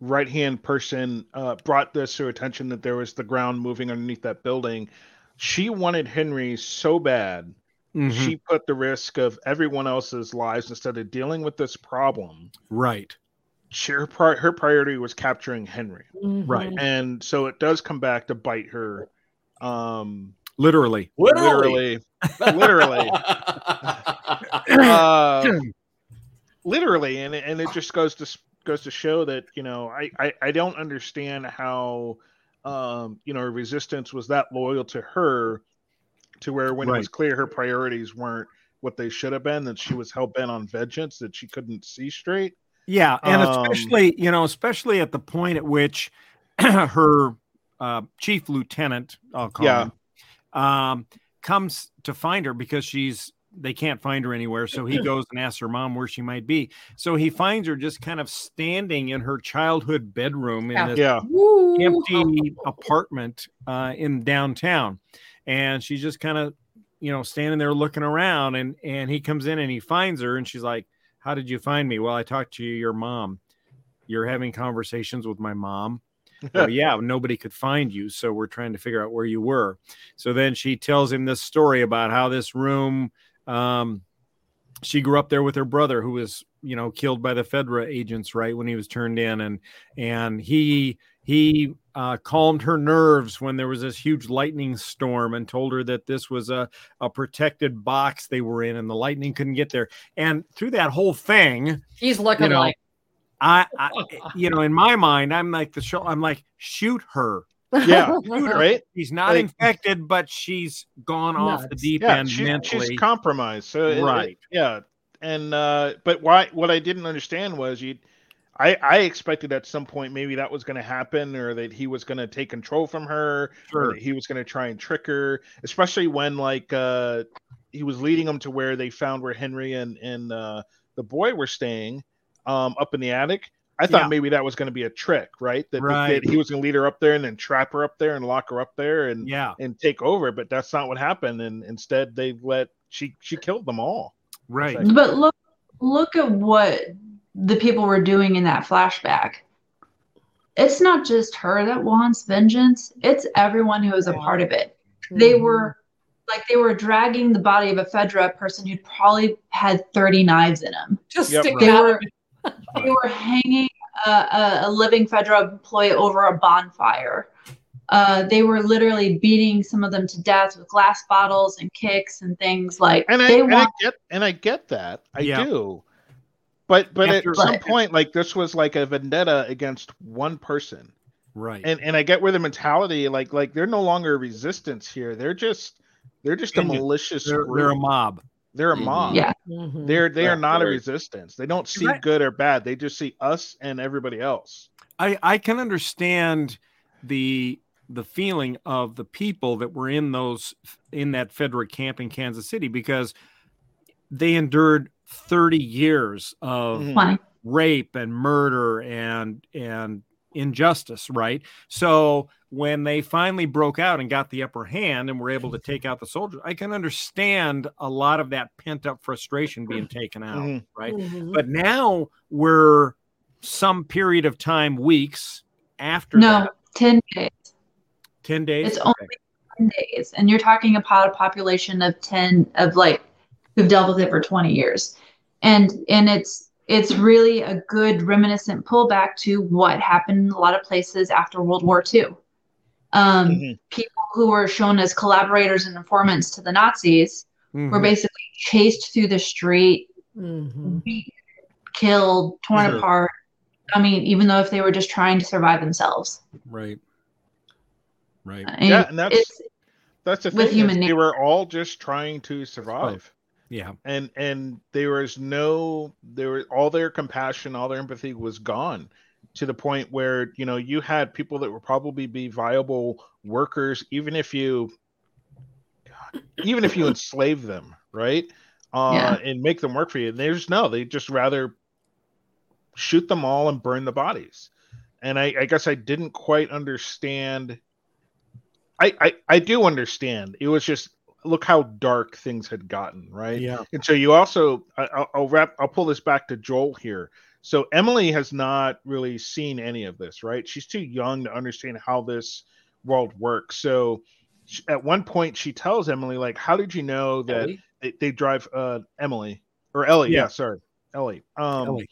right hand person uh, brought this to her attention that there was the ground moving underneath that building. She wanted Henry so bad Mhm. she put the risk of everyone else's lives instead of dealing with this problem. right, She, her, her priority was capturing Henry, right, Mhm. and so it does come back to bite her. Um, literally. literally, literally. uh, literally and it, and it just goes to goes to show that you know I, I i don't understand how um you know resistance was that loyal to her to where when it was clear her priorities weren't what they should have been that she was hell bent on vengeance that she couldn't see straight. Yeah, and Um, especially you know, especially at the point at which her uh, chief lieutenant, I'll call Yeah. him, um, comes to find her because she's they can't find her anywhere. So he goes and asks her mom where she might be. So he finds her just kind of standing in her childhood bedroom in Yeah. this yeah empty apartment uh, in downtown, and she's just kind of, you know, standing there looking around. And and he comes in and he finds her, and she's like, "How did you find me?" Well, I talked to your mom. You're having conversations with my mom. Well, yeah, nobody could find you, so we're trying to figure out where you were. So then she tells him this story about how this room. Um, she grew up there with her brother, who was, you know, killed by the Fedra agents right when he was turned in, and and he he uh, calmed her nerves when there was this huge lightning storm and told her that this was a, a protected box they were in and the lightning couldn't get there. And through that whole thing, He's looking you know, like I, I you know, in my mind, I'm like the show, I'm like, shoot her. yeah right She's not Like- infected, but she's gone off the deep yeah end she, mentally. she's compromised so it- it- Right. yeah and uh but why what i didn't understand was you I, I expected at some point maybe that was going to happen or that he was going to take control from her Sure. that he was going to try and trick her especially when like uh he was leading them to where they found where henry and and uh the boy were staying um up in the attic i thought Yeah. maybe that was going to be a trick right that, that- Right. that he was going to lead her up there and then trap her up there and lock her up there and Yeah, and take over but that's not what happened and instead they let she she killed them all right. Exactly. But look look at what the people were doing in that flashback. It's not just her that wants vengeance, it's everyone who is a part of it. They were like they were dragging the body of a Fedra person who probably had 30 knives in him. Just Yep, stick right. They out. were they were hanging a, a, a living federal employee over a bonfire. Uh, they were literally beating some of them to death with glass bottles and kicks and things like and I, they and I get and I get that. I Yeah. do. But but After- at some point, like this was like a vendetta against one person. Right. And and I get where the mentality, like like they're no longer resistance here. They're just they're just a India. malicious they're, group. they're a mob. They're a Mhm. mob. Yeah. Mhm. They're they Yeah, are not a resistance. They don't see I- good or bad. They just see us and everybody else. I I can understand the the feeling of the people that were in those in that Federic camp in Kansas City because they endured 30 years of Mhm. Rape and murder and and injustice right so when they finally broke out and got the upper hand and were able to take out the soldiers i can understand a lot of that pent up frustration being taken out Mhm. right Mhm. but now we're some period of time weeks after No, that 10 days. 10 days It's Okay. only 10 days. And you're talking about a population of 10 of like who've dealt with it for 20 years. And and it's it's really a good reminiscent pullback to what happened in a lot of places after World War II. Um, Mhm. People who were shown as collaborators and informants to the Nazis were Mhm. basically chased through the street, Mhm. beat, killed, torn Sure. apart. I mean, even though if they were just trying to survive themselves. right right And Yeah, and that's- That's the With thing. human is they were all just trying to survive. Yeah and and there was no there was all their compassion all their empathy was gone to the point where you know you had people that would probably be viable workers even if you God, even if you enslave them right uh Yeah. and make them work for you there's no they just rather shoot them all and burn the bodies and i i guess i didn't quite understand I, I I do understand. It was just look how dark things had gotten, right? yeah And so you also, I, I'll, I'll wrap, I'll pull this back to Joel here. So Emily has not really seen any of this, right? She's too young to understand how this world works. So sh- at one point, she tells Emily, like, "How did you know that they, they drive uh, Emily or Ellie? Yeah. Yeah, sorry, Ellie. Um, Ellie.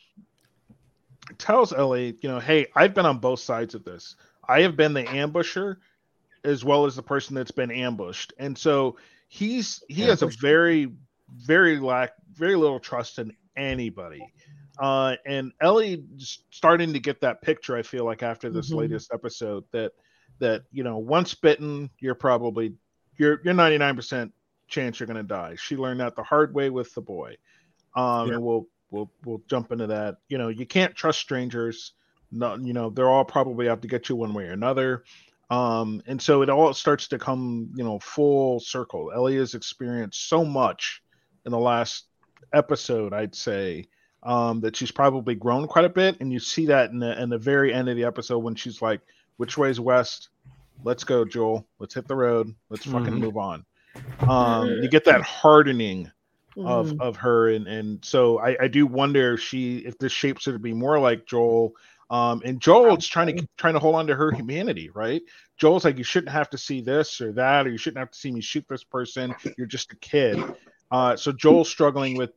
tells Ellie, you know, hey, I've been on both sides of this. I have been the ambusher as well as the person that's been ambushed. And so he's he has a very, very lack very little trust in anybody. Uh, and Ellie starting to get that picture, I feel like after this Mhm. latest episode that that you know, once bitten, you're probably you're you're 99% chance you're gonna die. She learned that the hard way with the boy. Um Yeah. and we'll we'll we'll jump into that. You know, you can't trust strangers. No, you know, they're all probably out to get you one way or another. Um, and so it all starts to come, you know, full circle. Ellie has experienced so much in the last episode, I'd say, um, that she's probably grown quite a bit. And you see that in the in the very end of the episode when she's like, "Which way's west? Let's go, Joel. Let's hit the road. Let's fucking Mhm. move on." Um, you get that hardening of Mhm. of her and and so I, I do wonder if she if this shapes her to be more like Joel um and Joel's trying to trying to hold on to her humanity right? Joel's like you shouldn't have to see this or that or you shouldn't have to see me shoot this person. You're just a kid. Uh so Joel's struggling with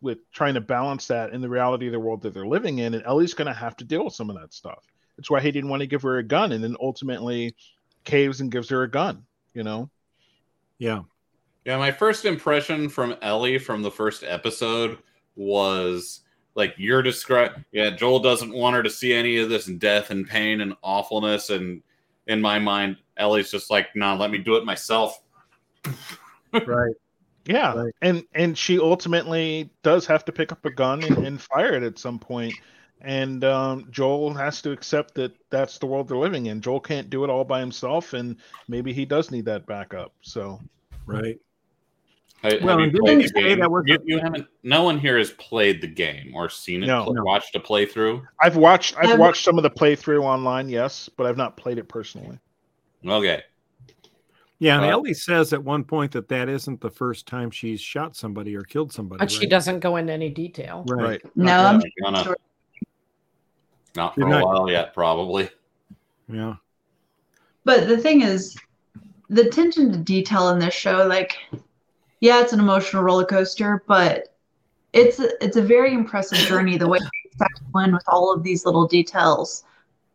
with trying to balance that in the reality of the world that they're living in and Ellie's gonna have to deal with some of that stuff. That's why he didn't want to give her a gun and then ultimately caves and gives her a gun you know? Yeah. Yeah, my first impression from Ellie from the first episode was like you're describing. Yeah, Joel doesn't want her to see any of this death and pain and awfulness. And in my mind, Ellie's just like, "Nah, let me do it myself." right Yeah, Right. and and she ultimately does have to pick up a gun and, and fire it at some point. And um, Joel has to accept that that's the world they're living in. Joel can't do it all by himself, and maybe he does need that backup. So right Ha- Well, you and didn't played they the say game? that was you, you haven't. No one here has played the game or seen it. No. pl- No. watched a playthrough. I've watched I've Um, watched some of the playthrough online, yes, but I've not played it personally. Okay, yeah and Uh, ellie says at one point that that isn't the first time she's shot somebody or killed somebody But she doesn't go into any detail. right, no, Not I'm gonna sure. not for You're a not- while yet, probably. yeah But the thing is, the attention to detail in this show, like, yeah, it's an emotional roller coaster, but it's a, it's a very impressive journey. The way they factor in with all of these little details,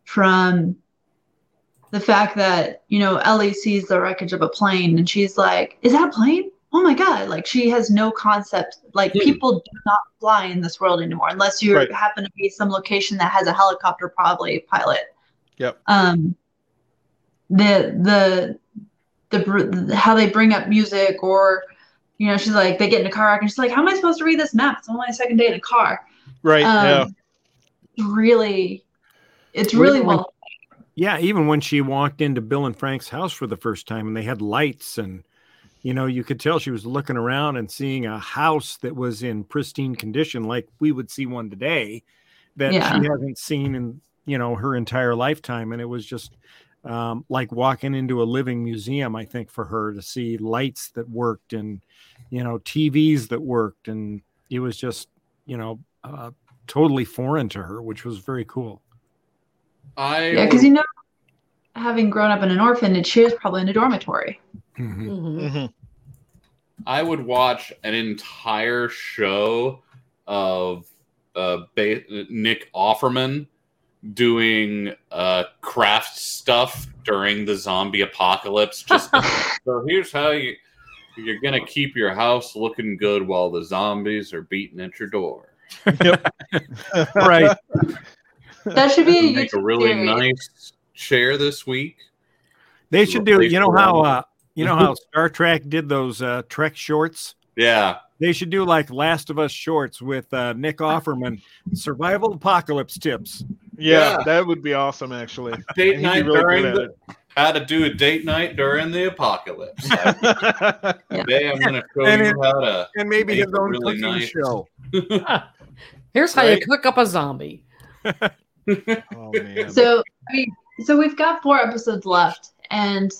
from the fact that you know Ellie sees the wreckage of a plane and she's like, "Is that a plane? Oh my god!" Like she has no concept. Like Hmm. people do not fly in this world anymore unless you Right. happen to be some location that has a helicopter, probably pilot. Yep. Um, the the the how they bring up music or you know she's like they get in a car wreck and she's like how am i supposed to read this map it's only my second day in a car Right. yeah. um, really it's really when- well Yeah, even when she walked into Bill and Frank's house for the first time and they had lights and you know, you could tell she was looking around and seeing a house that was in pristine condition like we would see one today that Yeah. she hasn't seen in, you know, her entire lifetime and it was just um, like walking into a living museum I think for her to see lights that worked and you know, TVs that worked and it was just, you know, uh, totally foreign to her, which was very cool. I yeah because you know having grown up in an orphanage she was probably in a dormitory Mhm. Mhm. Mhm. I would watch an entire show of uh, ba- Nick Offerman doing uh, craft stuff during the zombie apocalypse. Just so here's how you you're gonna keep your house looking good while the zombies are beating at your door. right. that should be a Make a really series. nice chair this week. They should do. You know how uh, you know how Star Trek did those uh, Trek shorts. Yeah, They should do like Last of Us shorts with uh, Nick Offerman, survival apocalypse tips. Yeah, Yeah. that would be awesome, actually. date He'd night really during the how to do a date night during the apocalypse. Today I'm gonna show And you it- how to And maybe Make his it own really cooking nice. show. Here's how Right? you cook up a zombie. oh man. So, I mean, so we've got four episodes left, and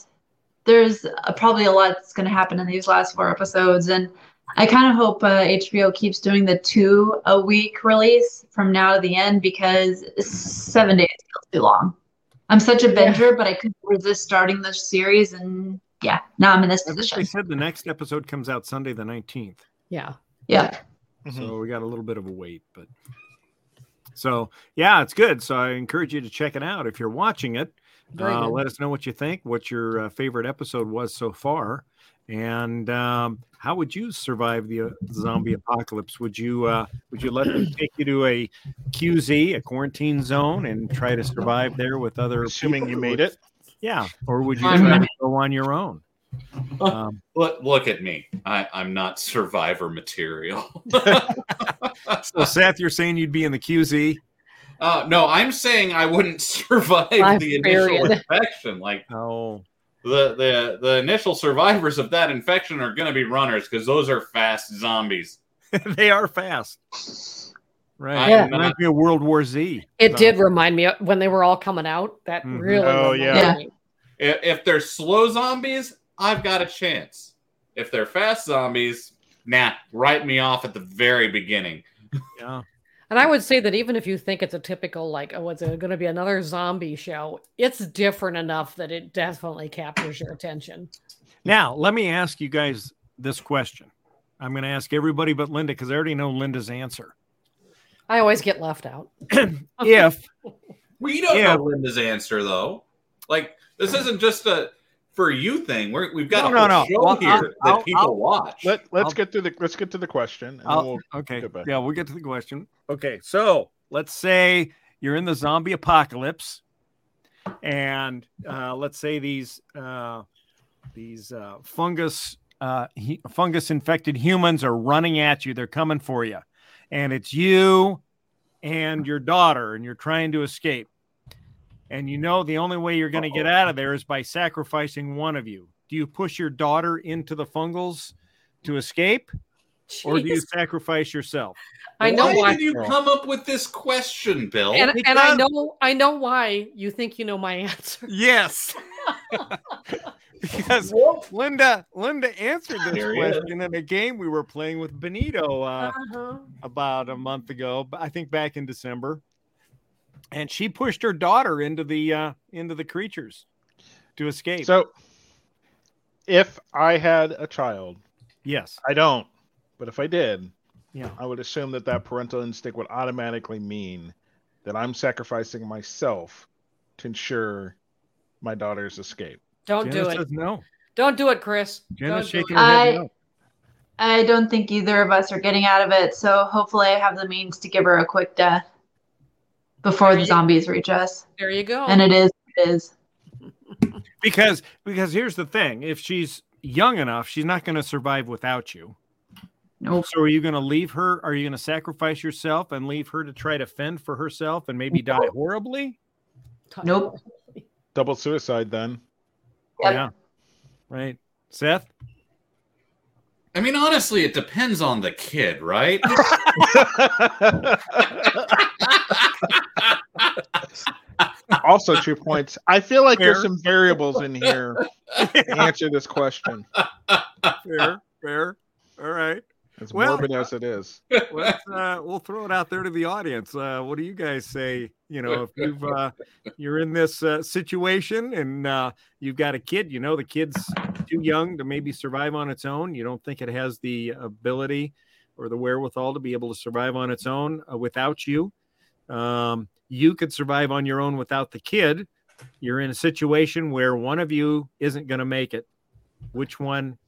there's uh, probably a lot that's going to happen in these last four episodes. And I kind of hope uh, HBO keeps doing the two a week release from now to the end because seven days feels too long. I'm such a Yeah. binger, but I couldn't resist starting the series, and yeah, now I'm in this I think they said the next episode comes out Sunday the nineteenth. Yeah. Yeah, Mhm. So we got a little bit of a wait, but so yeah, it's good. So I encourage you to check it out if you're watching it. Uh, let us know what you think, what your uh, favorite episode was so far, and um, how would you survive the uh, zombie apocalypse? Would you uh, would you let them take you to a QZ, a quarantine zone, and try to survive there with other? Assuming people? you made it. yeah, or would you try to go on your own? Um, look look at me. I, I'm not survivor material. so Seth, you're saying you'd be in the QZ? uh, no, I'm saying I wouldn't survive Life the initial period. infection. Like Oh, the the the initial survivors of that infection are going to be runners because those are fast zombies. they are fast. Right. Yeah. It might be a World War Z. It So- did remind me of when they were all coming out. That Mhm. really. Oh, yeah. me. If, if they're slow zombies, I've got a chance. If they're fast zombies, nah, write me off at the very beginning. Yeah. And I would say that even if you think it's a typical, like, oh, it's going to be another zombie show, it's different enough that it definitely captures your attention. Now, let me ask you guys this question. I'm going to ask everybody but Linda because I already know Linda's answer. I always get left out. If We don't Yeah. know Linda's answer though. Like this isn't just a for you thing. We're, we've got No, a no, whole no. show Well, here I'll- that I'll- people I'll- watch. Let Let's I'll- get to the Let's get to the question. And we'll, okay, Goodbye. yeah, we'll get to the question. Okay, so let's say you're in the zombie apocalypse, and uh, let's say these uh, these uh, fungus uh, he, fungus infected humans are running at you. They're coming for you, and it's you and your daughter, and you're trying to escape. And you know the only way you're going to get out of there is by sacrificing one of you. Do you push your daughter into the fungals to escape, or do you sacrifice yourself? I know why why. did you come up with this question, Bill? And, and I know I know why you think you know my answer. Yes. because Linda Linda answered this There question in a game we were playing with Benito uh, Uh-huh. about a month ago, but I think back in December. And she pushed her daughter into the uh, into the creatures to escape. So if I had a child, Yes. I don't, but if I did, Yeah. I would assume that that parental instinct would automatically mean that I'm sacrificing myself to ensure my daughter's escape. Don't Jenna do it. no. Don't do it, Chris. Jenna's Don't do shaking it. her head I- no. I don't think either of us are getting out of it, so hopefully I have the means to give her a quick death before the There you- zombies reach us. There you go. And it is it is. Because because here's the thing: if she's young enough, she's not going to survive without you. Nope. So are you going to leave her? Are you going to sacrifice yourself and leave her to try to fend for herself and maybe die horribly? Nope. Double suicide then. Yep. Yeah. Right. Seth. I mean, honestly, it depends on the kid, right? also, two points. I feel like there's some variables in here to answer this question. Fair. Fair. All right. As Well- morbid as it is. Let's, uh, we'll throw it out there to the audience. Uh, what do you guys say? You know, if you've uh, you're in this uh, situation and uh, you've got a kid, you know the kid's too young to maybe survive on its own. You don't think it has the ability or the wherewithal to be able to survive on its own uh, without you. Um, you could survive on your own without the kid. You're in a situation where one of you isn't going to make it. Which one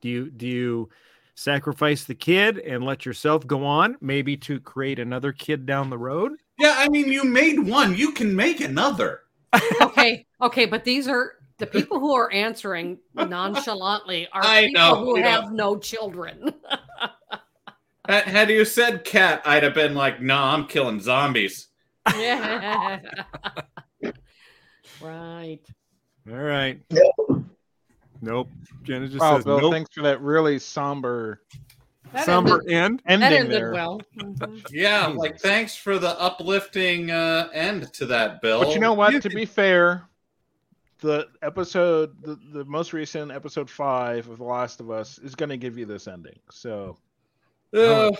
do you do you sacrifice the kid and let yourself go on, maybe to create another kid down the road? yeah, I mean, you made one, you can make another. okay, okay, but these are the people who are answering nonchalantly are I people know, who you know. have no children. Had had you said cat, I'd have been like, "Nah, I'm killing zombies." yeah. right. All right. Nope. Jenna just Wow, says Bill, nope. thanks for that really somber That Somber ended, end. that ending ended there. well. Mhm. Yeah, like thanks for the uplifting uh, end to that, Bill. But you know what? you To could- be fair, the episode, the, the most recent episode five of The Last of Us, is going to give you this ending. So Uh,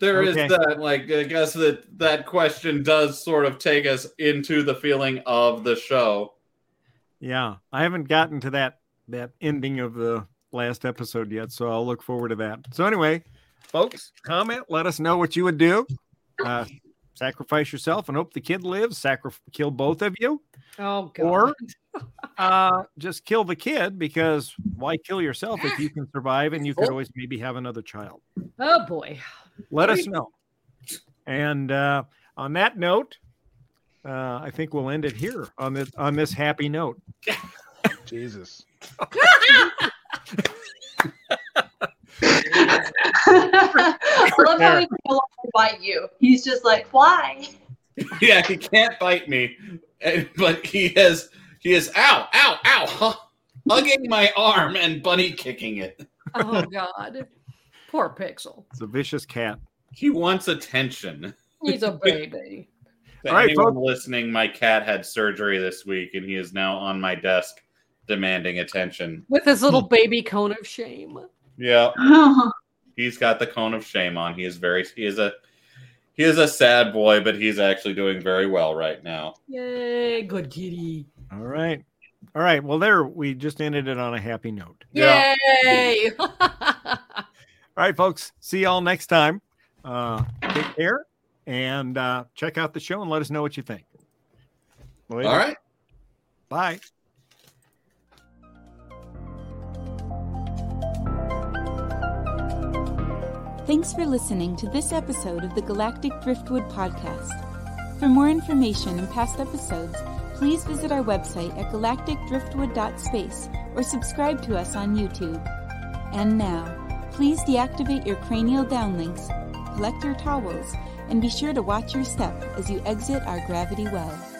there is Okay. that. Like, I guess that that question does sort of take us into the feeling of the show. Yeah, I haven't gotten to that that ending of the last episode yet, so I'll look forward to that. So anyway, folks, comment. Let us know what you would do. Uh, sacrifice yourself and hope the kid lives. Sacrifice, kill both of you, Oh god. or uh, just kill the kid because why kill yourself if you can survive and you could always maybe have another child. oh boy. Let us know. And uh, on that note, uh, I think we'll end it here on this on this happy note. Jesus. I love how he can no bite you. He's just like, why? yeah, he can't bite me, but he has he is ow ow ow huh, hugging my arm and bunny kicking it. Oh god. Poor Pixel. It's a vicious cat. He wants attention. He's a baby. To All right, anyone folks. listening, my cat had surgery this week, and he is now on my desk demanding attention. With his little baby cone of shame. Yeah, he's got the cone of shame on. He is very he is a he is a sad boy, but he's actually doing very well right now. Yay, good kitty. All right. All right. Well, there we just ended it on a happy note. Yeah. All right, folks. See y'all next time. Uh, take care and uh, check out the show and let us know what you think. Later. All right. Bye. Thanks for listening to this episode of the Galactic Driftwood Podcast. For more information and past episodes, please visit our website at galacticdriftwood.space or subscribe to us on YouTube. And now, please deactivate your cranial downlinks, collect your towels, and be sure to watch your step as you exit our gravity well.